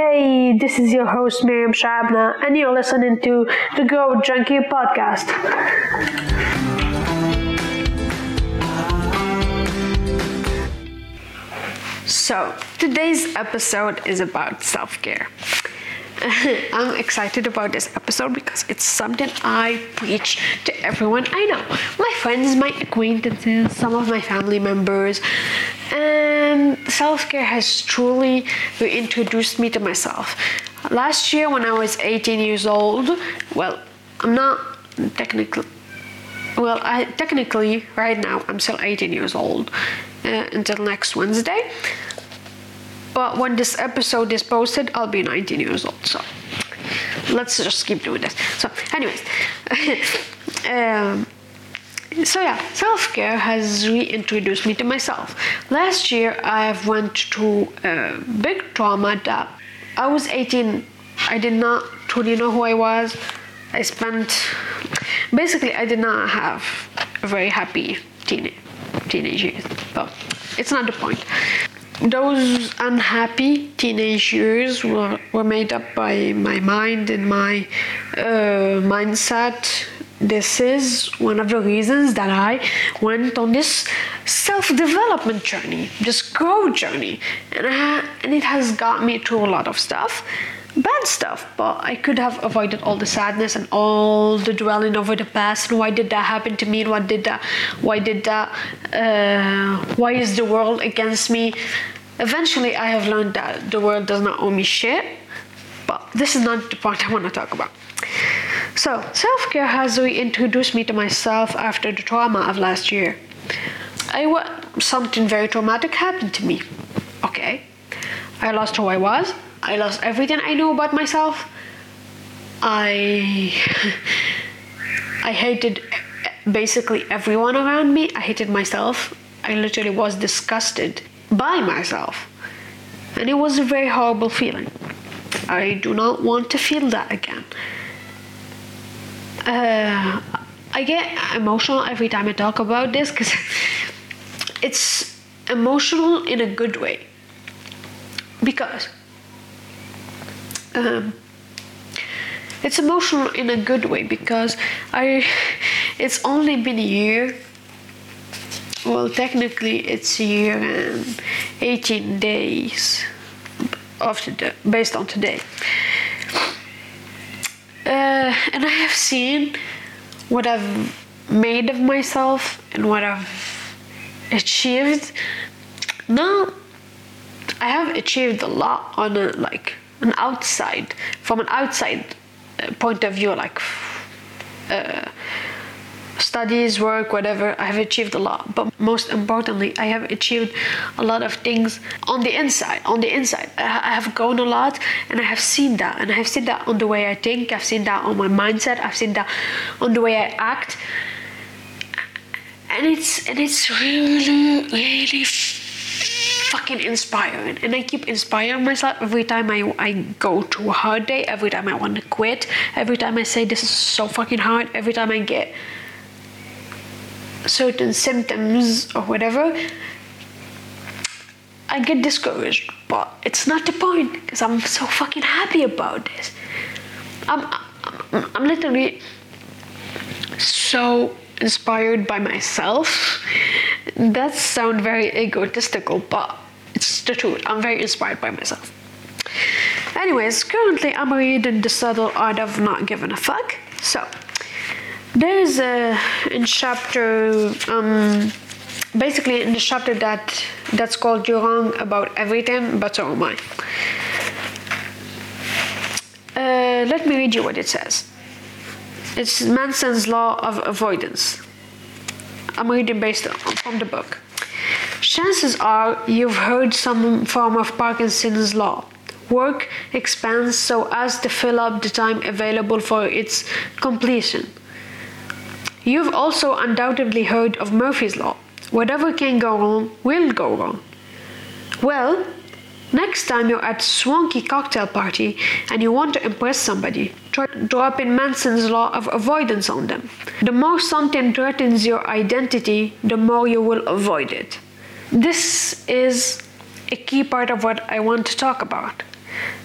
Hey, this is your host Miriam Shabna, and you're listening to the Growth Junkie podcast. So, today's episode is about self care. I'm excited about this episode because it's something I preach to everyone I know my friends, my acquaintances, some of my family members. And self care has truly reintroduced me to myself. Last year, when I was 18 years old, well, I'm not technically. Well, I technically right now I'm still 18 years old uh, until next Wednesday. But when this episode is posted, I'll be 19 years old. So let's just keep doing this. So, anyways, um, so yeah, self care has reintroduced me to myself. Last year, I went through a big trauma that I was 18. I did not truly know who I was. I spent basically I did not have a very happy teen teenage years, but it's not the point those unhappy teenage years were, were made up by my mind and my uh, mindset. This is one of the reasons that I went on this self development journey, this growth journey. And, I, and it has got me through a lot of stuff bad stuff, but I could have avoided all the sadness and all the dwelling over the past and why did that happen to me and what did that, why did that, uh, why is the world against me? Eventually, I have learned that the world does not owe me shit, but this is not the point I want to talk about. So, self care has reintroduced me to myself after the trauma of last year. I something very traumatic happened to me. Okay, I lost who I was I lost everything I knew about myself. I I hated basically everyone around me. I hated myself. I literally was disgusted by myself. And it was a very horrible feeling. I do not want to feel that again. Uh, I get emotional every time I talk about this because it's emotional in a good way. Because um, it's emotional in a good way because I it's only been a year. Well technically it's a year and 18 days of today, based on today. Uh, and I have seen what I've made of myself and what I've achieved. Now I have achieved a lot on a like an outside from an outside uh, point of view like uh, studies work whatever i have achieved a lot. But most importantly i have achieved a lot of things on the inside on the inside. I have grown a lot and i have seen that and i have seen that on the way i think i've seen that on my mindset i've seen that on the way i act. And it's and it's really really fucking inspiring and I keep inspiring myself every time I, I go to a hard day, every time I want to quit, every time I say this is so fucking hard, every time I get certain symptoms or whatever, I get discouraged. But it's not the point because I'm so fucking happy about this. I'm, I'm, I'm literally so inspired by myself. That sounds very egotistical, but it's the truth. I'm very inspired by myself. Anyways, currently I'm reading The Subtle Art of Not Giving a Fuck. So, there's a in chapter um, basically in the chapter that that's called You're Wrong About Everything, but so am I. Uh, let me read you what it says. It's Manson's Law of Avoidance. I'm reading based on, from the book. Chances are you've heard some form of Parkinson's Law. Work expands so as to fill up the time available for its completion. You've also undoubtedly heard of Murphy's Law. Whatever can go wrong will go wrong. Well, Next time you're at a swanky cocktail party and you want to impress somebody, try dropping Manson's law of avoidance on them. The more something threatens your identity, the more you will avoid it. This is a key part of what I want to talk about.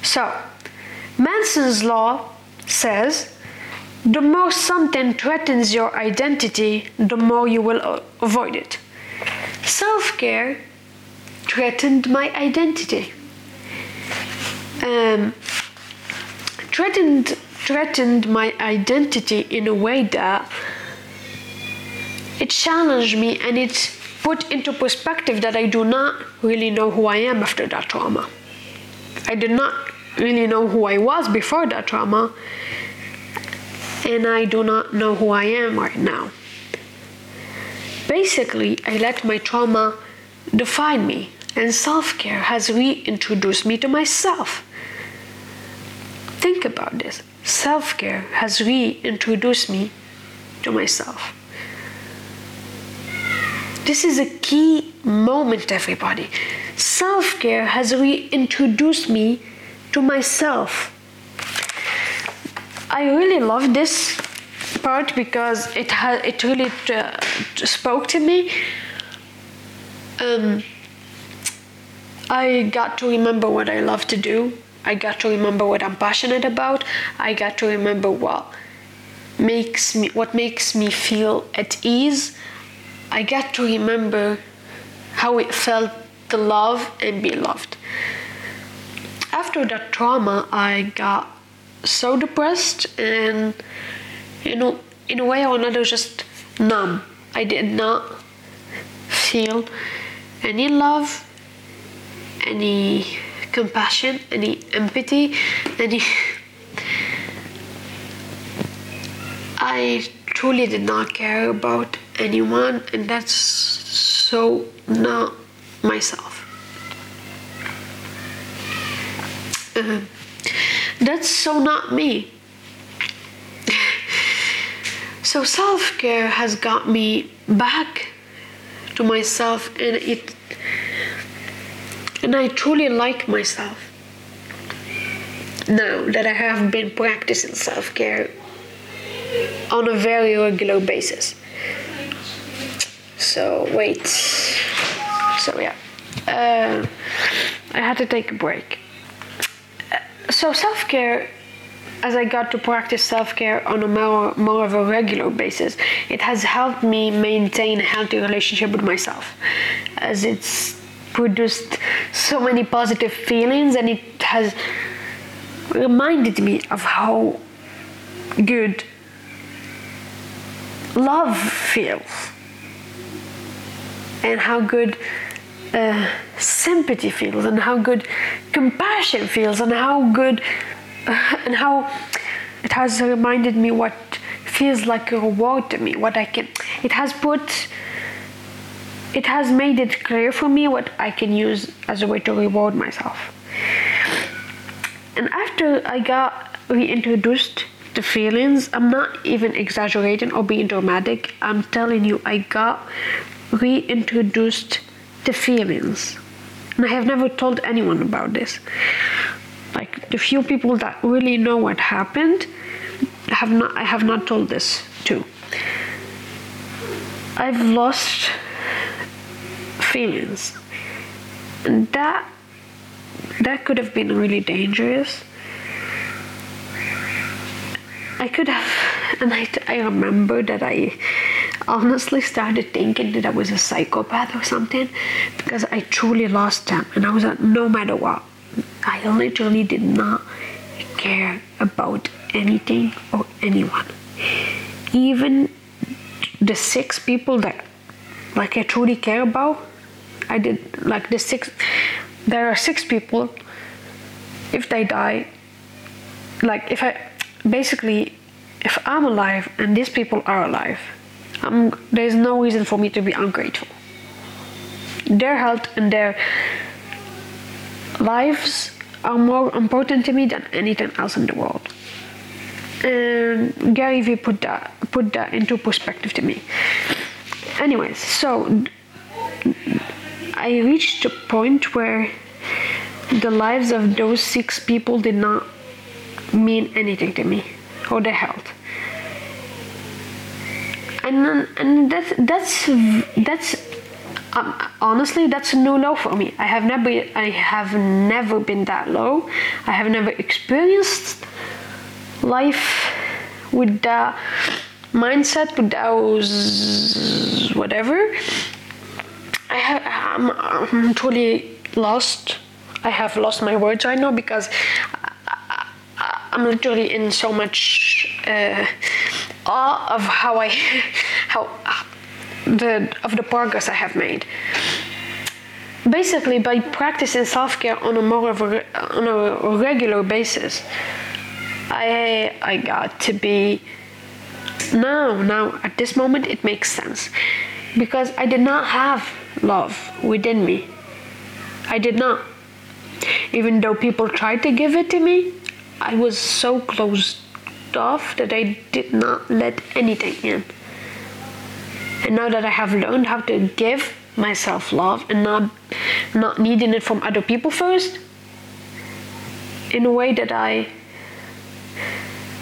So, Manson's law says the more something threatens your identity, the more you will avoid it. Self care threatened my identity. Um, threatened threatened my identity in a way that it challenged me and it put into perspective that I do not really know who I am after that trauma. I did not really know who I was before that trauma, and I do not know who I am right now. Basically, I let my trauma define me, and self care has reintroduced me to myself. Think about this self care has reintroduced me to myself. This is a key moment, everybody. Self care has reintroduced me to myself. I really love this part because it has it really uh, spoke to me. Um, I got to remember what I love to do. I got to remember what I'm passionate about. I got to remember what makes me what makes me feel at ease. I got to remember how it felt to love and be loved after that trauma, I got so depressed and, you know, in a way or another, just numb. I did not feel any love, any compassion, any empathy, any. I truly did not care about anyone, and that's so not myself. Uh, that's so not me. so self care has got me back to myself, and it, and I truly like myself now that I have been practicing self care on a very regular basis. So wait. So yeah, uh, I had to take a break so self care as I got to practice self care on a more, more of a regular basis, it has helped me maintain a healthy relationship with myself, as it's produced so many positive feelings and it has reminded me of how good love feels and how good uh, sympathy feels and how good compassion feels and how good uh, and how it has reminded me what feels like a reward to me what i can it has put it has made it clear for me what i can use as a way to reward myself and after i got reintroduced to feelings i'm not even exaggerating or being dramatic i'm telling you i got reintroduced the feelings. And I have never told anyone about this. Like the few people that really know what happened have not I have not told this to. I've lost feelings. And that that could have been really dangerous. I could have, and I, I remember that I honestly started thinking that I was a psychopath or something because I truly lost them. And I was like, no matter what, I literally did not care about anything or anyone. Even the six people that like I truly care about, I did like the six there are six people if they die like if I basically if I'm alive and these people are alive um, there's no reason for me to be ungrateful. Their health and their lives are more important to me than anything else in the world. And Gary Vee put that put that into perspective to me. Anyways, so I reached a point where the lives of those six people did not mean anything to me or their health and and that's that's that's um, honestly, that's a new low for me. I have never, I have never been that low. I have never experienced life with that mindset, with those whatever. I have, I'm, I'm totally lost. I have lost my words right now because I, am literally in so much uh, awe of how I, how the of the progress I have made. Basically, by practicing self-care on a more of a, on a regular basis, I I got to be now now at this moment it makes sense because I did not have love within me. I did not. Even though people tried to give it to me, I was so closed off that I did not let anything in. And now that I have learned how to give myself love and not not needing it from other people first, in a way that I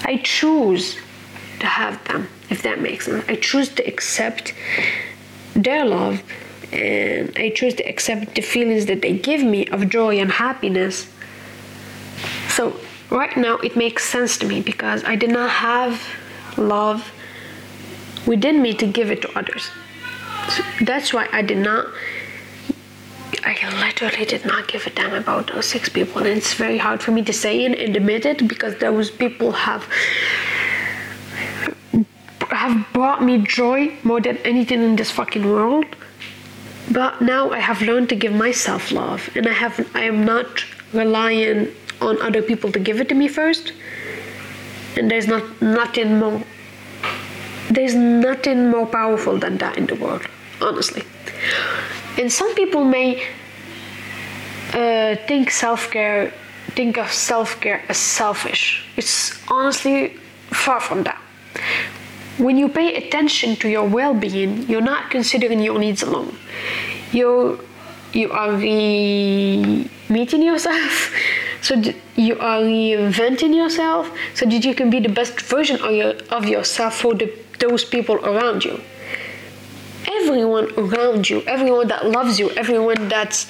I choose to have them, if that makes sense. I choose to accept their love and I choose to accept the feelings that they give me of joy and happiness. So right now it makes sense to me because I did not have love within me to give it to others. So that's why I did not. I literally did not give a damn about those six people, and it's very hard for me to say it and admit it because those people have have brought me joy more than anything in this fucking world. But now I have learned to give myself love, and I have I am not relying on other people to give it to me first. And there's not nothing more there's nothing more powerful than that in the world, honestly. And some people may uh, think self care, think of self care as selfish. It's honestly far from that. When you pay attention to your well being, you're not considering your needs alone. You're, you are re meeting yourself. so you are reinventing yourself so that you can be the best version of, your, of yourself for the those people around you. Everyone around you, everyone that loves you, everyone that's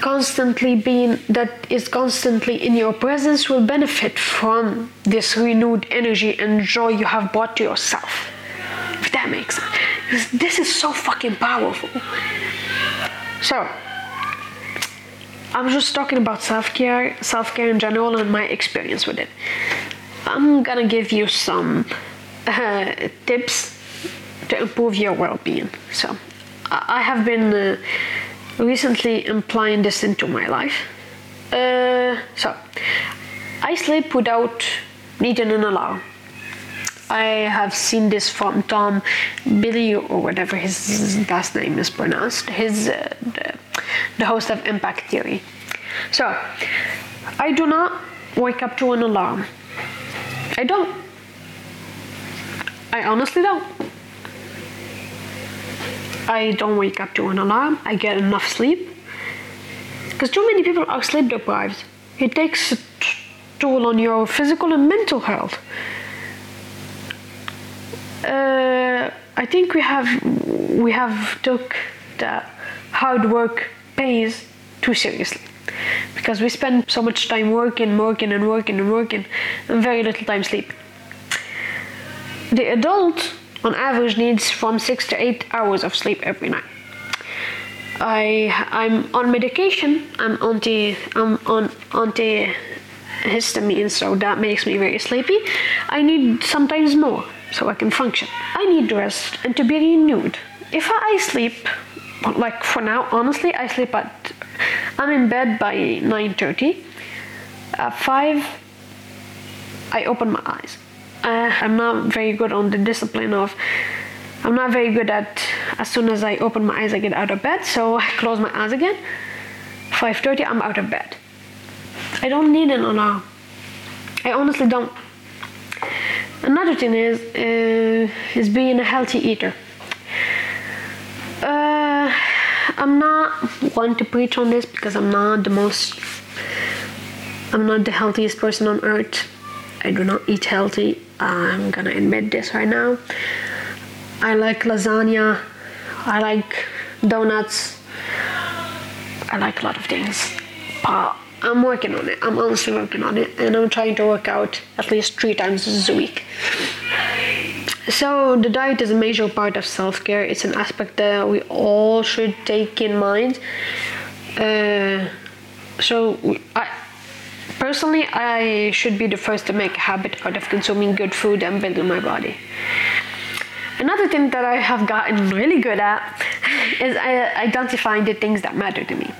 constantly being that is constantly in your presence will benefit from this renewed energy and joy you have brought to yourself. If that makes sense. This is so fucking powerful. So I'm just talking about self-care, self-care in general and my experience with it. I'm gonna give you some uh, tips to improve your well-being. So I have been uh, recently implying this into my life. Uh, so I sleep without needing an alarm. I have seen this from Tom Billy or whatever his last name is pronounced. His uh, the, the host of Impact Theory. So I do not wake up to an alarm. I don't. I honestly don't. I don't wake up to an alarm. I get enough sleep. Because too many people are sleep deprived. It takes a toll on your physical and mental health. Uh, I think we have we have took that hard work pays too seriously because we spend so much time working, working, and working and working, and very little time sleeping. The adult, on average, needs from six to eight hours of sleep every night. I I'm on medication. I'm anti I'm on antihistamine, so that makes me very sleepy. I need sometimes more so I can function. I need rest and to be renewed. If I sleep, like for now, honestly, I sleep at I'm in bed by 9:30. At five, I open my eyes uh, I'm not very good on the discipline of. I'm not very good at as soon as I open my eyes, I get out of bed. So I close my eyes again. 5:30, I'm out of bed. I don't need an alarm. I honestly don't. Another thing is uh, is being a healthy eater. Uh, I'm not one to preach on this because I'm not the most. I'm not the healthiest person on earth. I do not eat healthy. I'm gonna admit this right now. I like lasagna. I like donuts. I like a lot of things, but I'm working on it. I'm honestly working on it, and I'm trying to work out at least three times a week. So the diet is a major part of self-care. It's an aspect that we all should take in mind. Uh, so I personally, I should be the first to make a habit out of consuming good food and building my body. Another thing that I have gotten really good at is identifying the things that matter to me.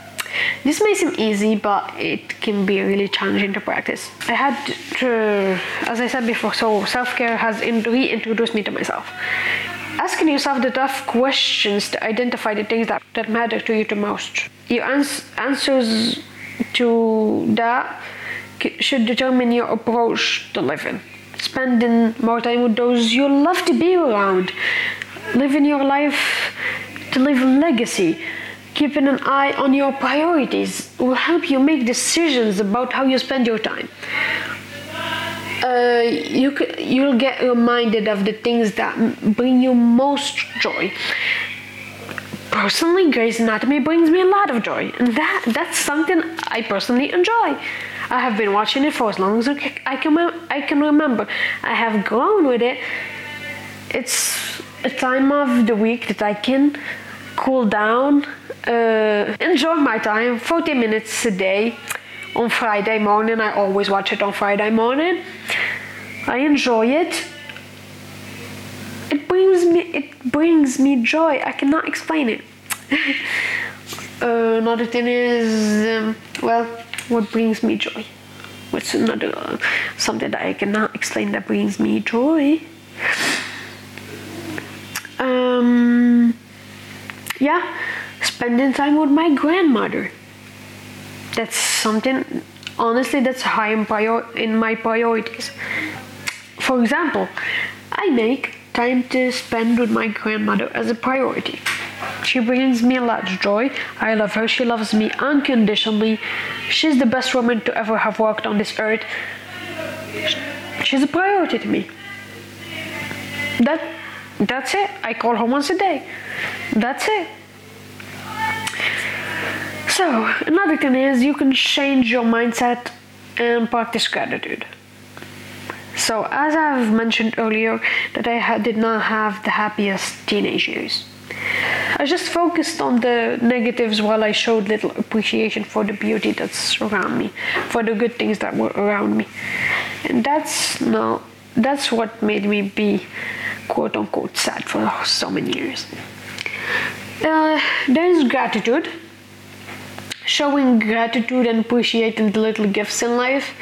This may seem easy, but it can be really challenging to practice. I had to, as I said before, so self care has reintroduced me to myself. Asking yourself the tough questions to identify the things that, that matter to you the most. Your ans- answers to that should determine your approach to living. Spending more time with those you love to be around. Living your life to leave a legacy keeping an eye on your priorities will help you make decisions about how you spend your time. Uh, you you'll get reminded of the things that bring you most joy. Personally, Grey's Anatomy brings me a lot of joy, and that that's something I personally enjoy. I have been watching it for as long as I can I can remember. I have grown with it. It's a time of the week that I can cool down uh, enjoy my time 40 minutes a day on Friday morning. I always watch it on Friday morning. I enjoy it. It brings me it brings me joy. I cannot explain it. uh, another thing is um, well, what brings me joy? What's another uh, something that I cannot explain that brings me joy? Um, yeah spending time with my grandmother. That's something, honestly, that's high in, prior- in my priorities. For example, I make time to spend with my grandmother as a priority. She brings me a lot of joy. I love her. She loves me unconditionally. She's the best woman to ever have walked on this earth. She's a priority to me. That that's it. I call her once a day. That's it. So, another thing is you can change your mindset and practice gratitude. So, as I've mentioned earlier, that I did not have the happiest teenage years. I just focused on the negatives while I showed little appreciation for the beauty that's around me, for the good things that were around me. And that's no that's what made me be quote unquote sad for so many years. Uh, there is gratitude showing gratitude and appreciating the little gifts in life.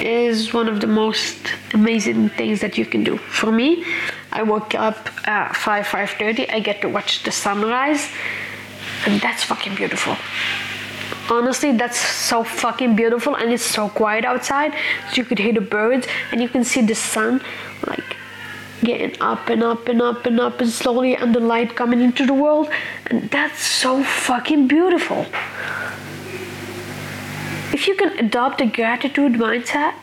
Is one of the most amazing things that you can do. For me, I woke up at 5 5:30. I get to watch the sunrise, and that's fucking beautiful honestly that's so fucking beautiful and it's so quiet outside so you could hear the birds and you can see the sun like getting up and up and up and up and slowly and the light coming into the world and that's so fucking beautiful if you can adopt a gratitude mindset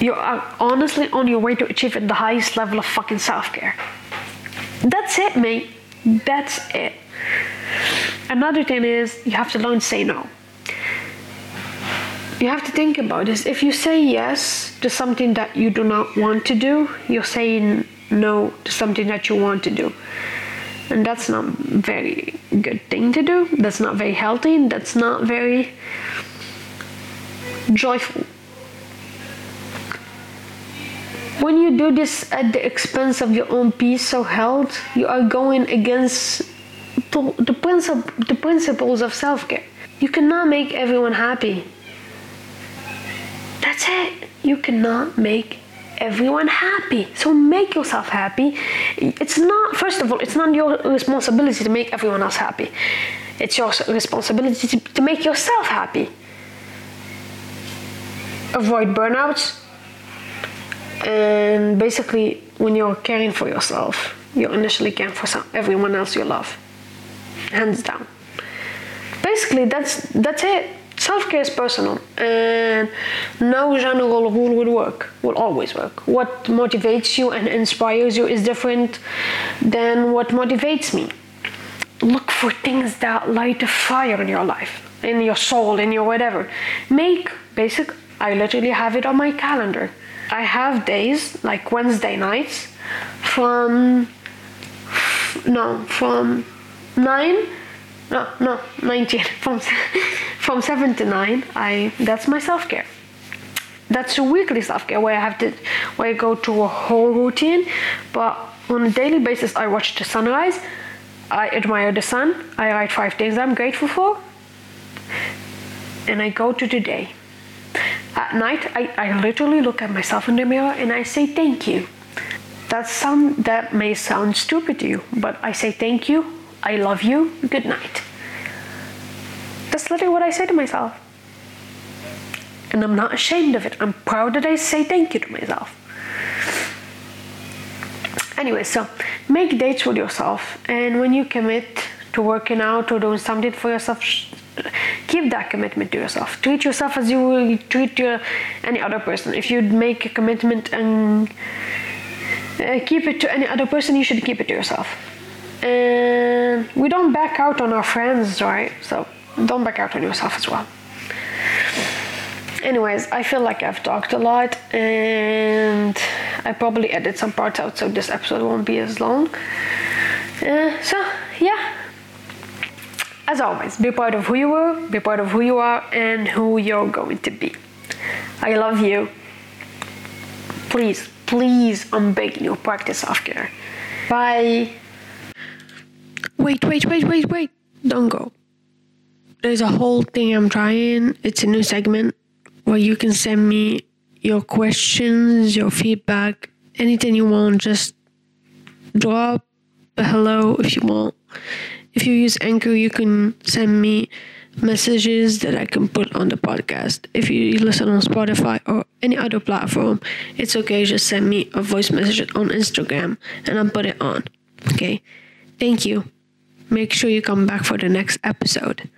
you are uh, honestly on your way to achieving the highest level of fucking self-care that's it mate that's it another thing is you have to learn to say no you have to think about this. If you say yes to something that you do not want to do, you're saying no to something that you want to do. And that's not very good thing to do. That's not very healthy. and That's not very joyful. When you do this at the expense of your own peace or health, you are going against the, princip- the principles of self care. You cannot make everyone happy. That's it. You cannot make everyone happy. So make yourself happy. It's not, first of all, it's not your responsibility to make everyone else happy. It's your responsibility to, to make yourself happy. Avoid burnouts. And basically, when you're caring for yourself, you're initially caring for some, everyone else you love. Hands down. Basically, that's that's it self care is personal, and no general rule will work. Will always work. What motivates you and inspires you is different than what motivates me. Look for things that light a fire in your life, in your soul, in your whatever. Make basic. I literally have it on my calendar. I have days like Wednesday nights from no from nine no no 19 from from 7 to 9 i that's my self-care. That's a weekly self-care where i have to where i go to a whole routine but on a daily basis i watch the sunrise i admire the sun i write five things i'm grateful for and i go to the day. At night I, I literally look at myself in the mirror and i say thank you. That sound that may sound stupid to you, but I say thank you, I love you, good night. That's literally what I say to myself. And I'm not ashamed of it. I'm proud that I say thank you to myself. Anyway, so make dates with yourself, and when you commit to working out or doing something for yourself, keep that commitment to yourself. Treat yourself as you would treat your, any other person. If you make a commitment and uh, keep it to any other person, you should keep it to yourself. And we don't back out on our friends, right? So don't back out on yourself as well. Anyways, I feel like I've talked a lot and I probably edit some parts out so this episode won't be as long. Uh, so, yeah. As always, be part of who you were, be part of who you are, and who you're going to be. I love you. Please Please, I'm begging you, practice self care. Bye. Wait, wait, wait, wait, wait. Don't go. There's a whole thing I'm trying. It's a new segment where you can send me your questions, your feedback, anything you want. Just drop a hello if you want. If you use Anchor, you can send me messages that I can put on the podcast. If you listen on Spotify or any other platform, it's okay. Just send me a voice message on Instagram and I'll put it on. Okay. Thank you. Make sure you come back for the next episode.